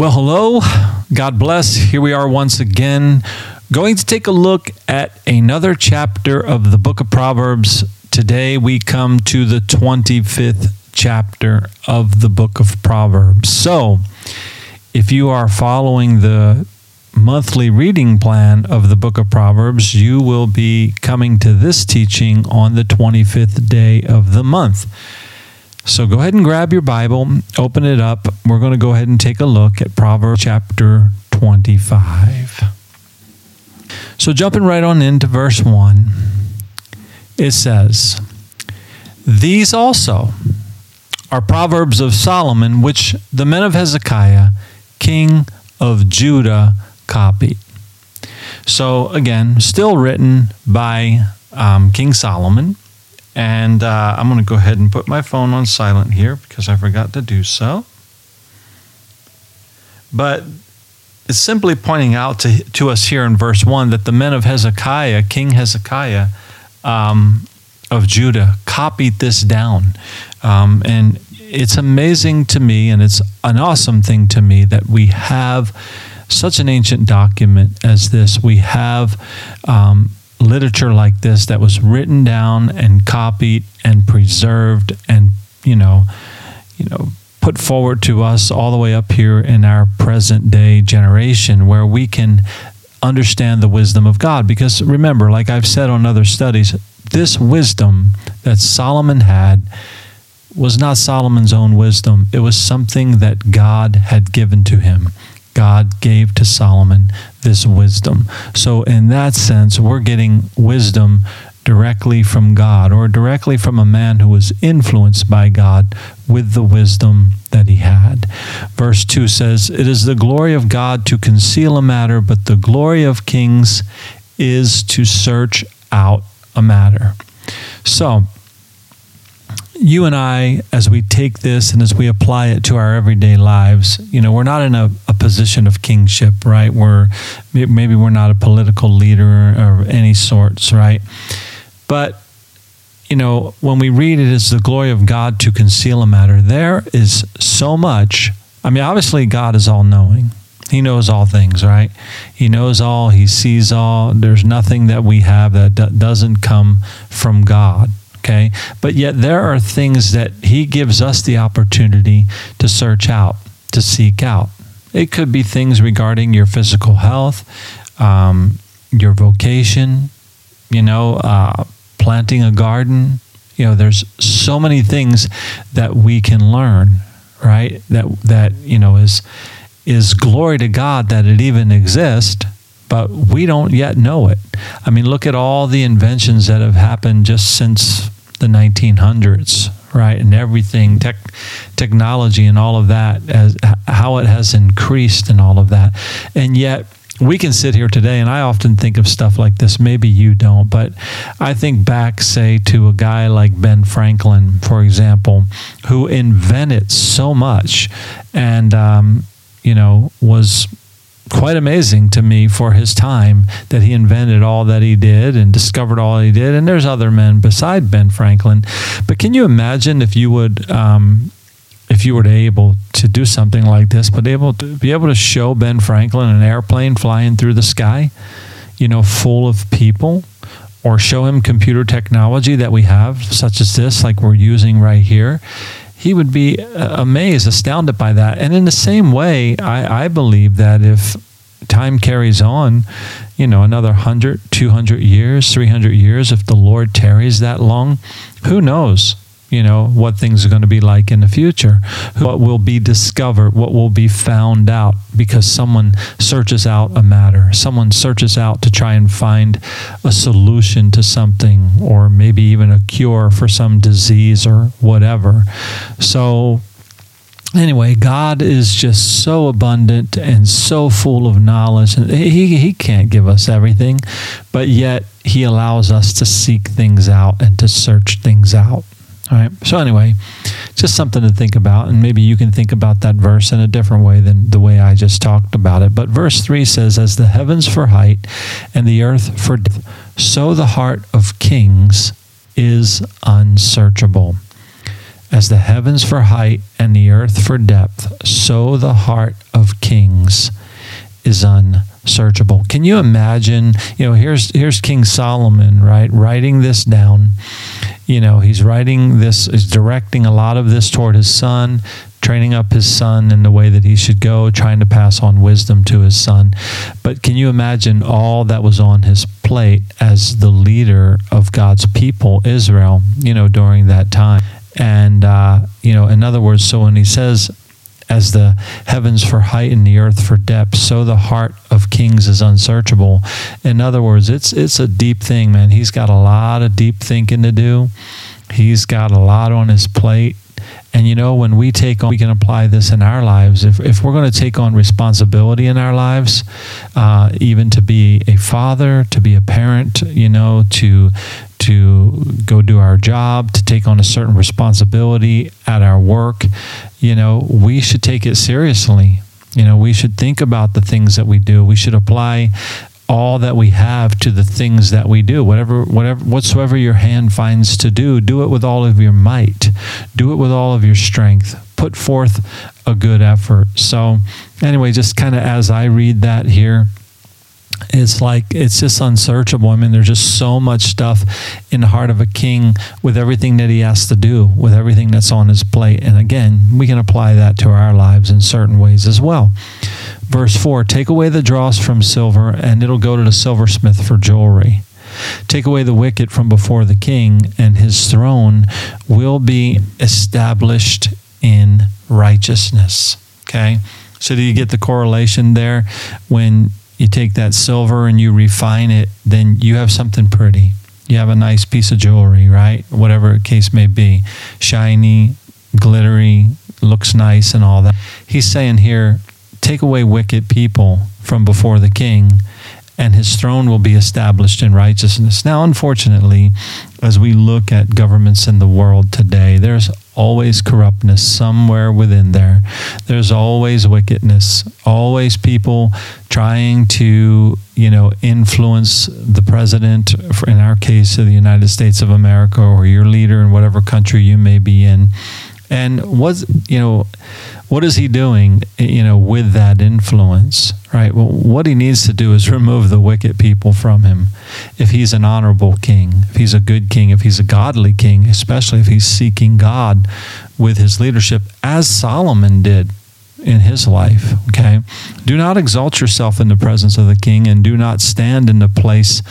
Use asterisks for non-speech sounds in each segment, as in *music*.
Well, hello. God bless. Here we are once again, going to take a look at another chapter of the book of Proverbs. Today we come to the 25th chapter of the book of Proverbs. So, if you are following the monthly reading plan of the book of Proverbs, you will be coming to this teaching on the 25th day of the month. So go ahead and grab your Bible, open it up. We're going to go ahead and take a look at Proverbs chapter 25. So jumping right on into verse 1, it says, These also are Proverbs of Solomon, which the men of Hezekiah, king of Judah, copied. So again, still written by um, King Solomon. And uh, I'm going to go ahead and put my phone on silent here because I forgot to do so. But it's simply pointing out to, to us here in verse 1 that the men of Hezekiah, King Hezekiah um, of Judah, copied this down. Um, and it's amazing to me, and it's an awesome thing to me that we have such an ancient document as this. We have um, literature like this that was written down and copied and preserved and you know you know put forward to us all the way up here in our present day generation where we can understand the wisdom of God. Because remember like I've said on other studies this wisdom that Solomon had was not Solomon's own wisdom. It was something that God had given to him God gave to Solomon this wisdom. So, in that sense, we're getting wisdom directly from God or directly from a man who was influenced by God with the wisdom that he had. Verse 2 says, It is the glory of God to conceal a matter, but the glory of kings is to search out a matter. So, you and I, as we take this and as we apply it to our everyday lives, you know, we're not in a, a position of kingship, right? We're maybe we're not a political leader of any sorts, right? But you know, when we read it as the glory of God to conceal a matter, there is so much. I mean, obviously, God is all knowing. He knows all things, right? He knows all. He sees all. There's nothing that we have that doesn't come from God okay? But yet there are things that He gives us the opportunity to search out, to seek out. It could be things regarding your physical health, um, your vocation, you know, uh, planting a garden. You know, there's so many things that we can learn, right? That that you know is is glory to God that it even exists but we don't yet know it. I mean, look at all the inventions that have happened just since the 1900s, right? And everything, tech, technology, and all of that, as how it has increased, and all of that. And yet, we can sit here today, and I often think of stuff like this. Maybe you don't, but I think back, say, to a guy like Ben Franklin, for example, who invented so much, and um, you know was quite amazing to me for his time that he invented all that he did and discovered all he did. And there's other men beside Ben Franklin. But can you imagine if you would, um, if you were able to do something like this, but able to be able to show Ben Franklin an airplane flying through the sky, you know, full of people, or show him computer technology that we have, such as this, like we're using right here, he would be uh, amazed, astounded by that. And in the same way, I, I believe that if time carries on, you know, another 100, 200 years, 300 years, if the Lord tarries that long, who knows? You know what things are going to be like in the future what will be discovered what will be found out because someone searches out a matter someone searches out to try and find a solution to something or maybe even a cure for some disease or whatever so anyway, God is just so abundant and so full of knowledge. And he, he can't give us everything, but yet He allows us to seek things out and to search things out. All right. So, anyway, just something to think about. And maybe you can think about that verse in a different way than the way I just talked about it. But verse 3 says, As the heavens for height and the earth for depth, so the heart of kings is unsearchable. As the heavens for height and the earth for depth, so the heart of kings is unsearchable. Can you imagine? You know, here's here's King Solomon, right, writing this down. You know, he's writing this, is directing a lot of this toward his son, training up his son in the way that he should go, trying to pass on wisdom to his son. But can you imagine all that was on his plate as the leader of God's people, Israel, you know, during that time? And, uh, you know, in other words, so when he says, as the heavens for height and the earth for depth, so the heart of kings is unsearchable. In other words, it's it's a deep thing, man. He's got a lot of deep thinking to do. He's got a lot on his plate. And you know, when we take on, we can apply this in our lives. If, if we're going to take on responsibility in our lives, uh, even to be a father, to be a parent, you know, to to go do our job, to take on a certain responsibility at our work, you know, we should take it seriously. You know, we should think about the things that we do. We should apply all that we have to the things that we do. Whatever, whatever, whatsoever your hand finds to do, do it with all of your might. Do it with all of your strength. Put forth a good effort. So, anyway, just kind of as I read that here, it's like it's just unsearchable. I mean, there's just so much stuff in the heart of a king with everything that he has to do, with everything that's on his plate. And again, we can apply that to our lives in certain ways as well. Verse 4 Take away the dross from silver, and it'll go to the silversmith for jewelry. Take away the wicked from before the king, and his throne will be established in righteousness. Okay? So, do you get the correlation there? When you take that silver and you refine it, then you have something pretty. You have a nice piece of jewelry, right? Whatever case may be. Shiny, glittery, looks nice, and all that. He's saying here, take away wicked people from before the king, and his throne will be established in righteousness. Now, unfortunately, as we look at governments in the world today, there's always corruptness somewhere within there. There's always wickedness, always people trying to, you know, influence the president, in our case, of the United States of America, or your leader in whatever country you may be in. And what's, you know, what is he doing, you know, with that influence, right? Well, what he needs to do is remove the wicked people from him. If he's an honorable king, if he's a good king, if he's a godly king, especially if he's seeking God with his leadership, as Solomon did in his life. Okay. Do not exalt yourself in the presence of the king, and do not stand in the place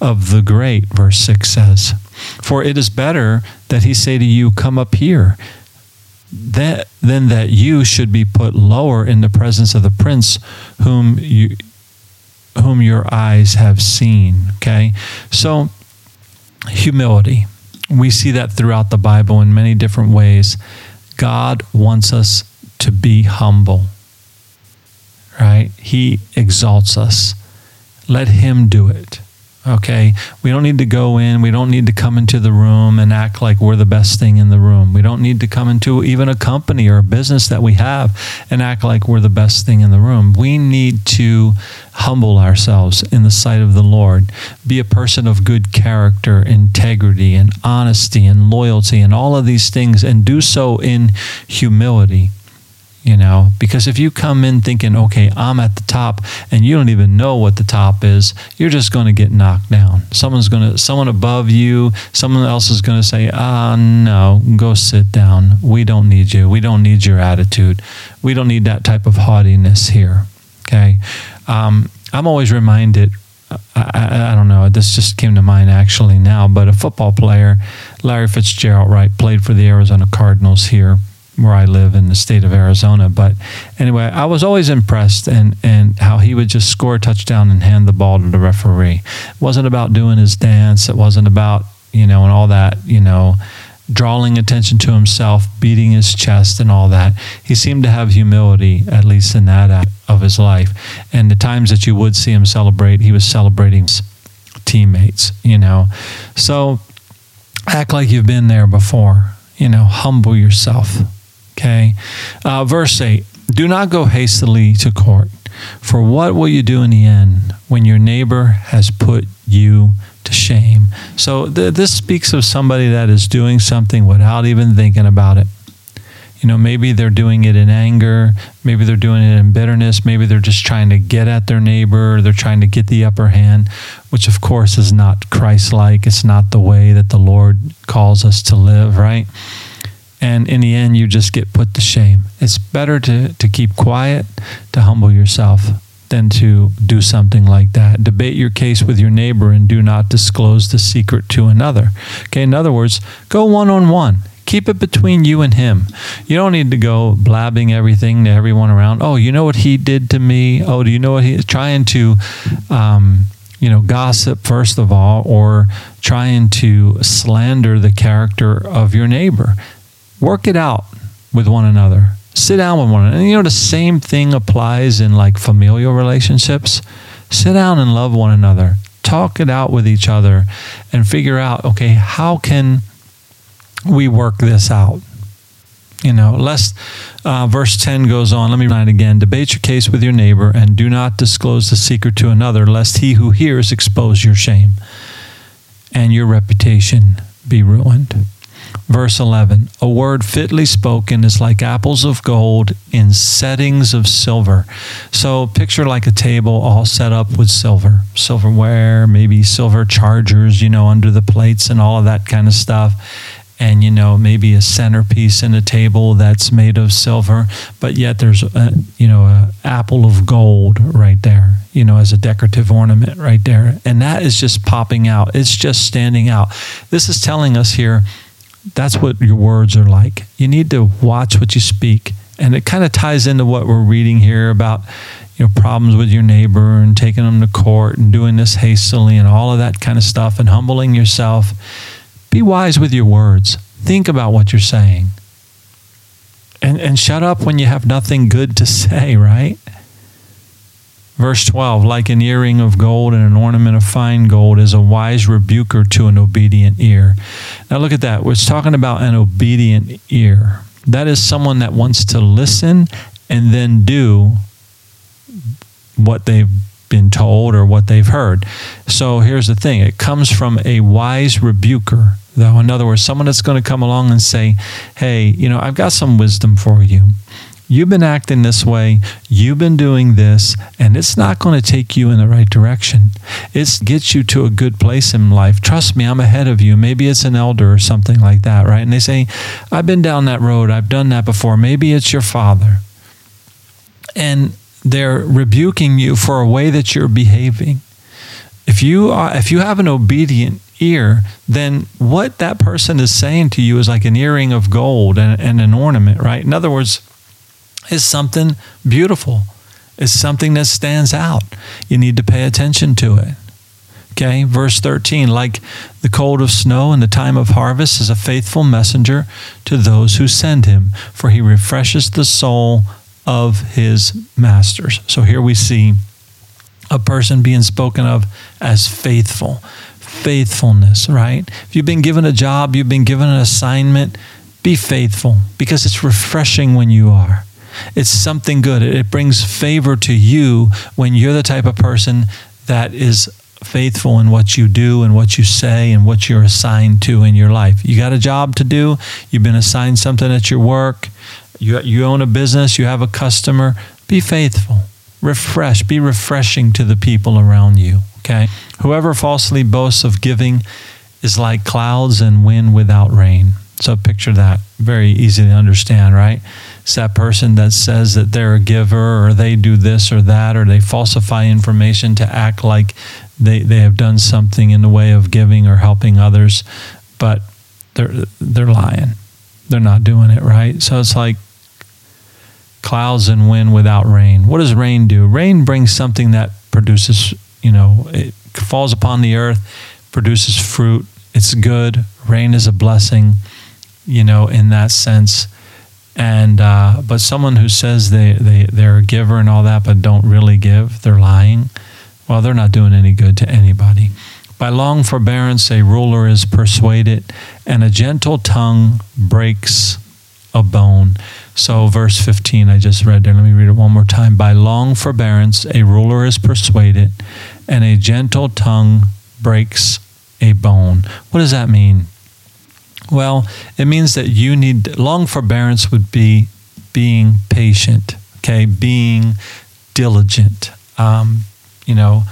of the great, verse 6 says. For it is better that he say to you, Come up here that then that you should be put lower in the presence of the prince whom you whom your eyes have seen okay? So humility. We see that throughout the bible in many different ways. God wants us to be humble right? He exalts us. Let him do it Okay. We don't need to go in. We don't need to come into the room and act like we're the best thing in the room. We don't need to come into even a company or a business that we have and act like we're the best thing in the room. We need to humble ourselves in the sight of the Lord, be a person of good character, integrity, and honesty and loyalty and all of these things, and do so in humility you know because if you come in thinking okay i'm at the top and you don't even know what the top is you're just going to get knocked down. Someone's going to someone above you someone else is going to say ah uh, no go sit down. We don't need you. We don't need your attitude. We don't need that type of haughtiness here. Okay? Um, i'm always reminded I, I, don't know. This just came to mind actually now, but a football player, Larry Fitzgerald, right, played for the Arizona Cardinals here where I live in the state of Arizona. But anyway, I was always impressed and and how he would just score a touchdown and hand the ball to the referee. It wasn't about doing his dance. It wasn't about you know and all that you know drawing attention to himself, beating his chest, and all that. He seemed to have humility, at least in that act of his life. And the times that you would see him celebrate, he was celebrating teammates. You know, so act like you've been there before. You know, humble yourself Okay. Uh, verse 8 Do not go hastily to court, for what will you do in the end when your neighbor has put you to shame. So th- this speaks of somebody that is doing something without even thinking about it. You know, maybe they're doing it in anger, maybe they're doing it in bitterness, maybe they're just trying to get at their neighbor, they're trying to get the upper hand, which of course is not Christ like. It's not the way that the Lord calls us to live, right? And in the end, you just get put to shame. It's better to, to keep quiet, to humble yourself, than to do something like that. Debate your case with your neighbor and do not disclose the secret to another. Okay, in other words, go one on one. Keep it between you and him. You don't need to go blabbing everything to everyone around. Oh, you know what he did to me? Oh, do you know what he is trying to, um, you know, gossip first of all, or trying to slander the character of your neighbor? Work it out with one another. Sit down with one another. And you know, the same thing applies in like familial relationships. Sit down and love one another. Talk it out with each other and figure out, okay, how can we work this out. You know, lest uh, verse 10 goes on. Let me read it again. Debate your case with your neighbor and do not disclose the secret to another, lest he who hears expose your shame and your reputation be ruined. Verse 11 A word fitly spoken is like apples of gold in settings of silver. So picture like a table all set up with silver, silverware, maybe silver chargers, you know, under the plates and all of that kind of stuff. And you know maybe a centerpiece in a table that's made of silver but yet there's a you know a apple of gold right there you know as a decorative ornament right there. And that is just popping out. It's just standing out. This is telling us here that's what your words are like you need to watch what you speak and it kind of ties into what we're reading here about you know problems with your neighbor and taking them to court and doing this hastily and all of that kind of stuff and humbling yourself be wise with your words. Think about what you're saying. And, and shut up when you have nothing good to *laughs* say, right? Verse 12, like an earring of gold and an ornament of fine gold is a wise rebuker to an obedient ear. Now look at that. We're talking about an obedient ear. That is someone that wants to listen and then do what they've been told or what they've heard. So here's the thing it comes from a wise rebuker though. In other words, someone that's going to come along and say, hey, you know, I've got some wisdom for you. You've been acting this way, you've been doing this, and it's not going to take you in the right direction. It gets you to a good place in life. Trust me, I'm ahead of you. Maybe it's an elder or something like that, right? And they say, I've been down that road, I've done that before. Maybe it's your father. And they're rebuking you for a way that you're behaving. If you are, if you have an obedient ear, then what that person is saying to you is like an earring of gold and, and an ornament, right? In other words, is something beautiful. It's something that stands out. You need to pay attention to it. Okay, verse 13, like the cold of snow in the time of harvest is a faithful messenger to those who send him, for he refreshes the soul of his masters. So here we see a person being spoken of as faithful faithfulness, right? If you've been given a job, you've been given an assignment, be faithful because it's refreshing when you are. It's something good. It brings favor to you when you're the type of person that is faithful in what you do and what you say and what you're assigned to in your life. You got a job to do, you've been assigned something at your work, you, you own a business, you have a customer, be faithful. Refresh, be refreshing to the people around you. Okay? Whoever falsely boasts of giving is like clouds and wind without rain. So picture that. Very easy to understand, right? It's that person that says that they're a giver or they do this or that or they falsify information to act like they, they have done something in the way of giving or helping others, but they're they're lying. They're not doing it right. So it's like clouds and wind without rain. What does rain do? Rain brings something that produces you know, it falls upon the earth, produces fruit. It's good. Rain is a blessing, you know, in that sense. And uh, but someone who says they, they they're a giver and all that, but don't really give, they're lying. Well, they're not doing any good to anybody. By long forbearance, a ruler is persuaded, and a gentle tongue breaks a bone. So, verse 15, I just read there. Let me read it one more time. By long forbearance, a ruler is persuaded, and a gentle tongue breaks a bone. What does that mean? Well, it means that you need long forbearance would be being patient, okay, being diligent. Um, you know,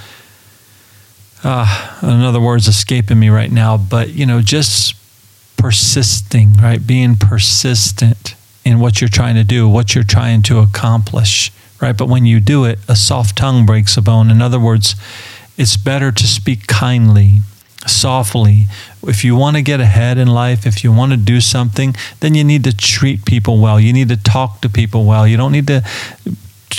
uh, in other words, escaping me right now, but you know, just persisting, right? Being persistent in what you're trying to do, what you're trying to accomplish, right? But when you do it, a soft tongue breaks a bone. In other words, it's better to speak kindly, softly. If you want to get ahead in life, if you want to do something, then you need to treat people well. You need to talk to people well. You don't need to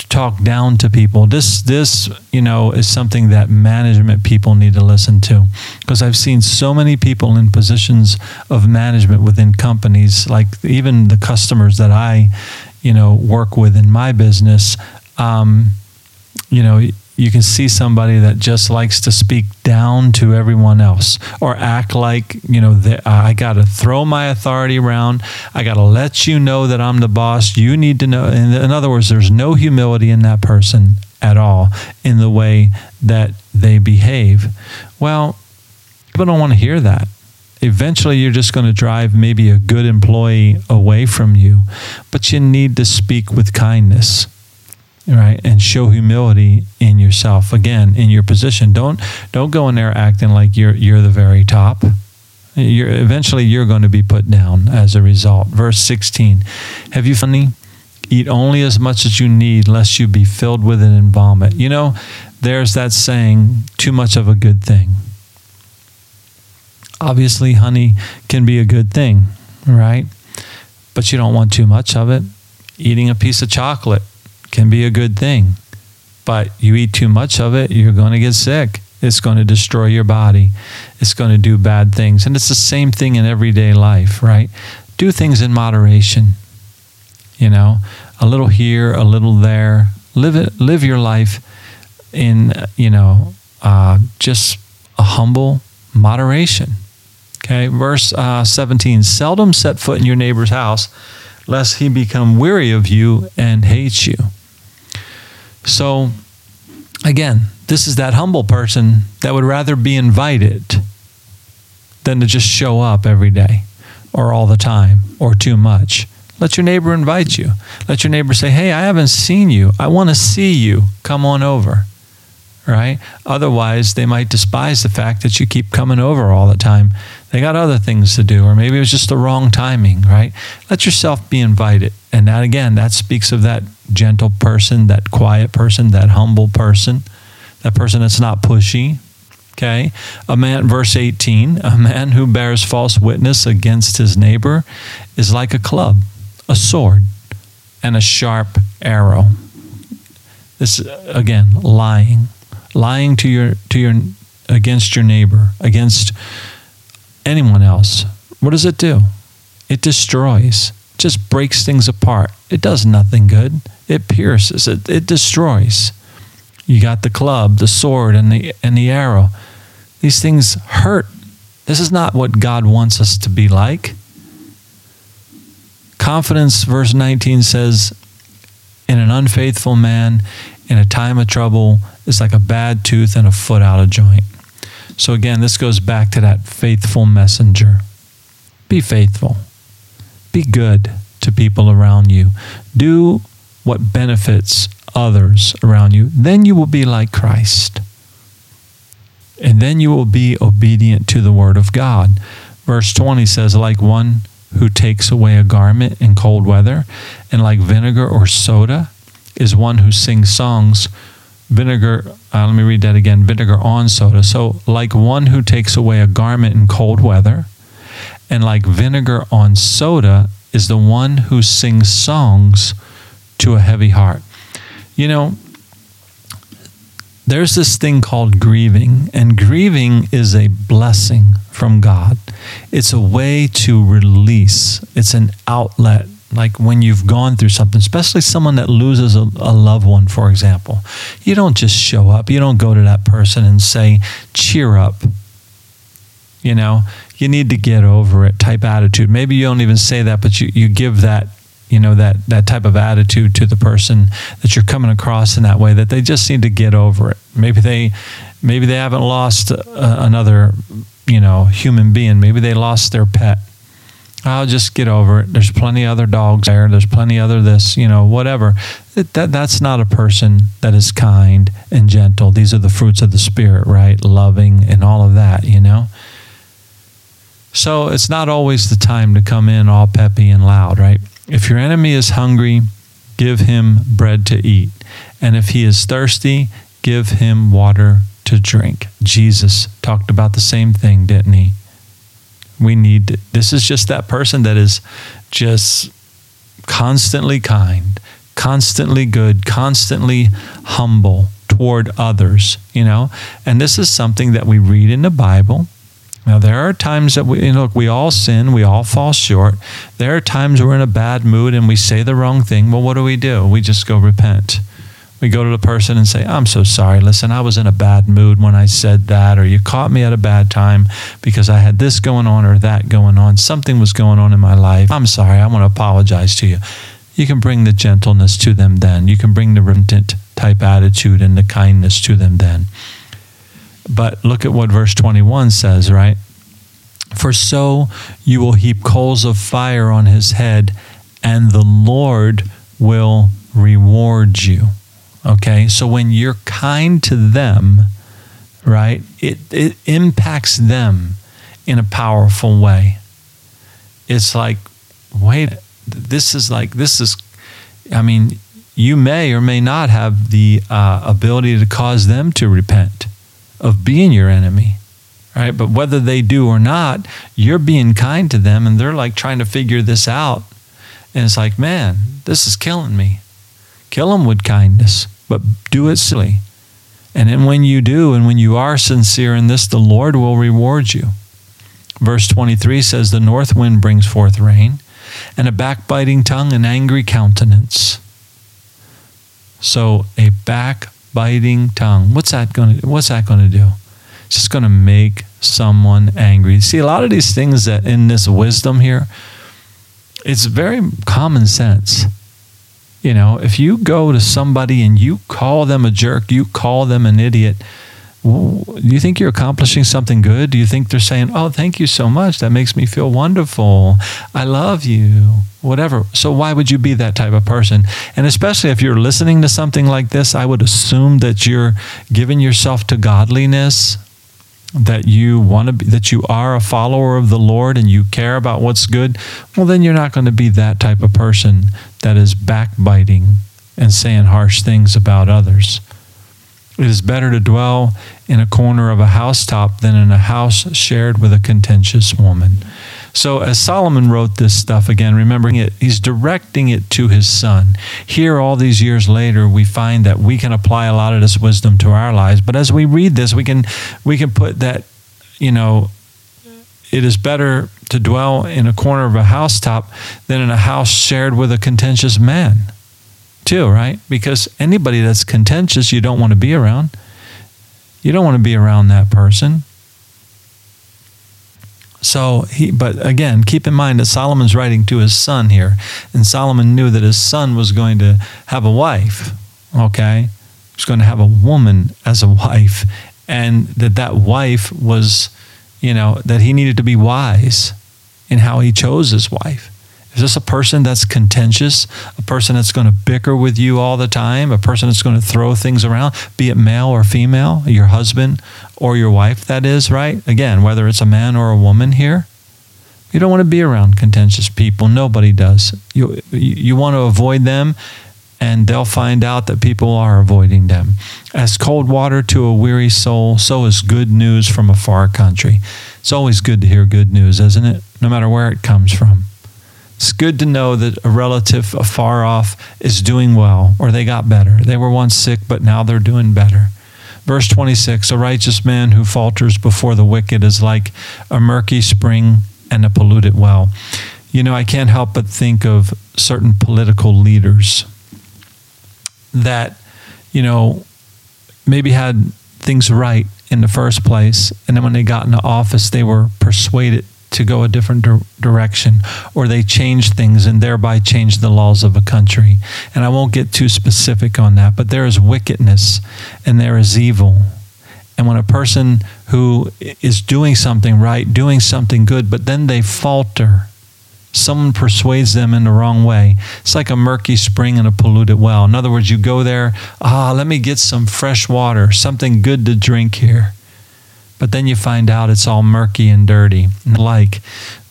talk down to people. This this, you know, is something that management people need to listen to. Because I've seen so many people in positions of management within companies, like even the customers that I, you know, work with in my business, um, you know, you can see somebody that just likes to speak down to everyone else or act like you know i got to throw my authority around. I got to let you know that i'm the boss. You need to know in, in other words there's no humility in that person at all in the way that they behave. Well people don't want to hear that. Eventually you're just going to drive maybe a good employee away from you but you need to speak with kindness right and show humility in yourself. Again in your position don't don't go in there acting like you're you're the very top. You're eventually you're going to be put down as a result. Verse 16 have you funny eat only as much as you need lest you be filled with it and vomit. You know there's that saying too much of a good thing. Obviously honey can be a good thing right? But you don't want too much of it. Eating a piece of chocolate can be a good thing. But you eat too much of it, you're going to get sick. It's going to destroy your body. It's going to do bad things. And it's the same thing in everyday life, right? Do things in moderation. You know, a little here, a little there. Live it, live your life in, you know, uh, just a humble moderation. Okay, verse uh, 17 Seldom set foot in your neighbor's house, lest he become weary of you and hate you. So, again, this is that humble person that would rather be invited than to just show up every day or all the time or too much. Let your neighbor invite you. Let your neighbor say, Hey, I haven't seen you. I want to see you. Come on over. Right? Otherwise, they might despise the fact that you keep coming over all the time. They got other things to do, or maybe it was just the wrong timing, right? Let yourself be invited. And that, again, that speaks of that gentle person, that quiet person, that humble person, that person that's not pushy. Okay. A man, verse 18, a man who bears false witness against his neighbor is like a club, a sword, and a sharp arrow. This, again, lying. Lying to your, to your, against your neighbor, against anyone else. What does it do? It destroys just breaks things apart. It does nothing good. It pierces, it, it destroys. You got the club, the sword, and the, and the arrow. These things hurt. This is not what God wants us to be like. Confidence, verse 19 says, in an unfaithful man, in a time of trouble, is like a bad tooth and a foot out of joint. So again, this goes back to that faithful messenger. Be faithful. Be good to people around you. Do what benefits others around you. Then you will be like Christ. And then you will be obedient to the word of God. Verse 20 says, like one who takes away a garment in cold weather, and like vinegar or soda is one who sings songs. Vinegar, uh, let me read that again vinegar on soda. So, like one who takes away a garment in cold weather, and like vinegar on soda is the one who sings songs to a heavy heart. You know, there's this thing called grieving, and grieving is a blessing from God. It's a way to release, it's an outlet. Like when you've gone through something, especially someone that loses a, a loved one, for example, you don't just show up. You don't go to that person and say, cheer up. You know, you need to get over it type attitude. Maybe you don't even say that, but you, you give that you know that that type of attitude to the person that you're coming across in that way that they just need to get over it maybe they maybe they haven't lost uh, another you know, human being. Maybe they lost their pet. I'll just get over it. There's plenty other dogs there. There's plenty other this, you know, whatever. That, that that's not a person that is kind and gentle. These are the fruits of the spirit, right? Loving and all of that, you know. So it's not always the time to come in all peppy and loud, right? If your enemy is hungry, give him bread to eat. And if he is thirsty, give him water to drink. Jesus talked about the same thing, didn't he? We need, this is just that person that is just constantly kind, constantly good, constantly humble toward others, you know? And this is something that we read in the Bible. Now, there are times that we, look, we all sin, we all fall short. There are times we're in a bad mood and we say the wrong thing. Well, what do we do? We just go repent. We go to the person and say, I'm so sorry. Listen, I was in a bad mood when I said that, or you caught me at a bad time because I had this going on or that going on. Something was going on in my life. I'm sorry. I want to apologize to you. You can bring the gentleness to them then. You can bring the repentant type attitude and the kindness to them then. But look at what verse 21 says, right? For so you will heap coals of fire on his head, and the Lord will reward you. Okay, so when you're kind to them, right, it, it impacts them in a powerful way. It's like, wait, this is like, this is, I mean, you may or may not have the uh, ability to cause them to repent of being your enemy, right? But whether they do or not, you're being kind to them and they're like trying to figure this out. And it's like, man, this is killing me. Kill them with kindness but do it silly. And then when you do, and when you are sincere in this, the Lord will reward you. Verse 23 says, The north wind brings forth rain, and a backbiting tongue, an angry countenance. So a backbiting tongue, what's that going to what's that going to do? It's just going to make someone angry. See, a lot of these things that in this wisdom here, it's very common sense. You know, if you go to somebody and you call them a jerk, you call them an idiot, do you think you're accomplishing something good? Do you think they're saying, "Oh, thank you so much. That makes me feel wonderful. I love you." Whatever. So why would you be that type of person? And especially if you're listening to something like this, I would assume that you're giving yourself to godliness that you want to be that you are a follower of the Lord and you care about what's good, well then you're not going to be that type of person that is backbiting and saying harsh things about others. It is better to dwell in a corner of a housetop than in a house shared with a contentious woman. So, as Solomon wrote this stuff again, remembering it, he's directing it to his son. Here, all these years later, we find that we can apply a lot of this wisdom to our lives. But as we read this, we can we can put that, you know, it is better to dwell in a corner of a housetop than in a house shared with a contentious man, too, right? Because anybody that's contentious, you don't want to be around. You don't want to be around that person. So he, but again, keep in mind that Solomon's writing to his son here, and Solomon knew that his son was going to have a wife. Okay, he was going to have a woman as a wife, and that that wife was, you know, that he needed to be wise in how he chose his wife. Is this a person that's contentious? A person that's going to bicker with you all the time? A person that's going to throw things around, be it male or female, your husband or your wife, that is, right? Again, whether it's a man or a woman here. You don't want to be around contentious people. Nobody does. You, you want to avoid them, and they'll find out that people are avoiding them. As cold water to a weary soul, so is good news from a far country. It's always good to hear good news, isn't it? No matter where it comes from. It's good to know that a relative afar off is doing well or they got better. They were once sick, but now they're doing better. Verse 26 A righteous man who falters before the wicked is like a murky spring and a polluted well. You know, I can't help but think of certain political leaders that, you know, maybe had things right in the first place. And then when they got into office, they were persuaded to go a different di- direction, or they change things and thereby change the laws of a country. And I won't get too specific on that, but there is wickedness and there is evil. And when a person who is doing something right, doing something good, but then they falter, someone persuades them in the wrong way. It's like a murky spring in a polluted well. In other words, you go there, ah, let me get some fresh water, something good to drink here. But then you find out it's all murky and dirty. Like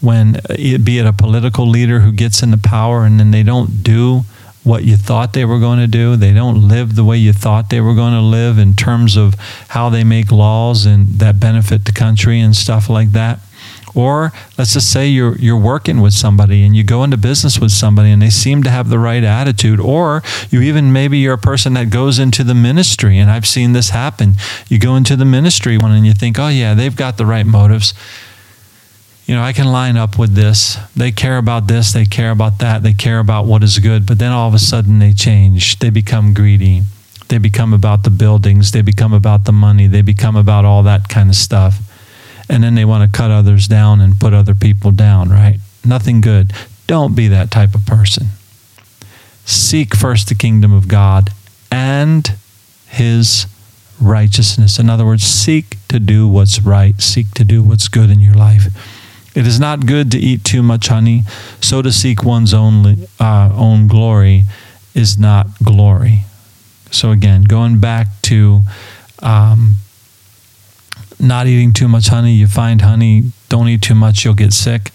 when, uh, it, be it a political leader who gets into power and then they don't do what you thought they were going to do. They don't live the way you thought they were going to live in terms of how they make laws and that benefit the country and stuff like that. Or let's just say you're you're working with somebody and you go into business with somebody and they seem to have the right attitude. Or you even maybe you're a person that goes into the ministry and I've seen this happen. You go into the ministry one and you think, oh yeah, they've got the right motives. You know, I can line up with this. They care about this, they care about that, they care about what is good, but then all of a sudden they change. They become greedy. They become about the buildings, they become about the money, they become about all that kind of stuff and then they want to cut others down and put other people down, right? Nothing good. Don't be that type of person. Seek first the kingdom of God and his righteousness. In other words, seek to do what's right, seek to do what's good in your life. It is not good to eat too much honey, so to seek one's own, uh, own glory is not glory. So, again, going back to um, not eating too much honey. You find honey, don't eat too much, you'll get sick.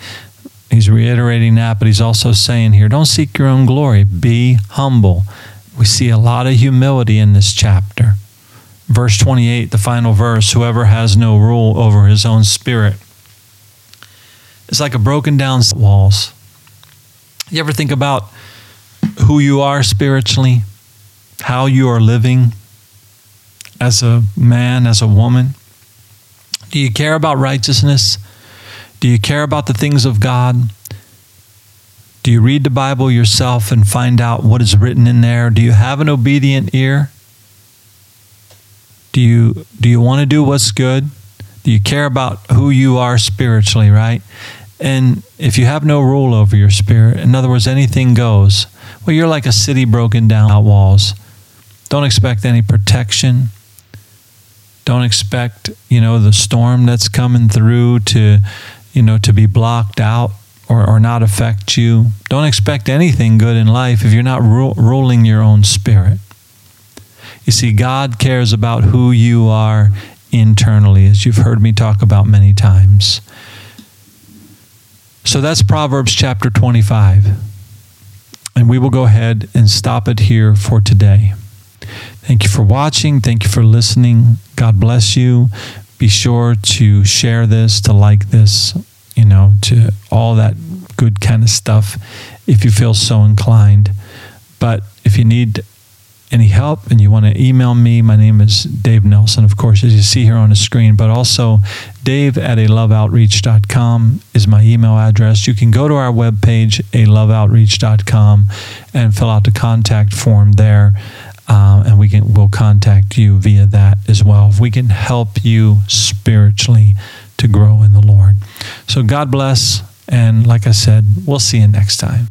He's reiterating that, but he's also saying here don't seek your own glory, be humble. We see a lot of humility in this chapter. Verse 28, the final verse whoever has no rule over his own spirit. It's like a broken down walls. You ever think about who you are spiritually, how you are living as a man, as a woman? Do you care about righteousness? Do you care about the things of God? Do you read the Bible yourself and find out what is written in there? Do you have an obedient ear? Do you do you want to do what's good? Do you care about who you are spiritually, right? And if you have no rule over your spirit, in other words, anything goes, well, you're like a city broken down out walls. Don't expect any protection. Don't expect, you know, the storm that's coming through to, you know, to be blocked out or, or not affect you. Don't expect anything good in life if you're not ru- ruling your own spirit. You see, God cares about who you are internally, as you've heard me talk about many times. So that's Proverbs chapter 25. And we will go ahead and stop it here for today. Thank you for watching. Thank you for listening. God bless you. Be sure to share this, to like this, you know, to all that good kind of stuff if you feel so inclined. But if you need any help and you want to email me, my name is Dave Nelson, of course, as you see here on the screen, but also dave at a loveoutreach.com is my email address. You can go to our webpage, a loveoutreach.com, and fill out the contact form there um, and we can we'll contact you via that as well. If we can help you spiritually to grow in the Lord. So God bless, and like I said, we'll see you next time.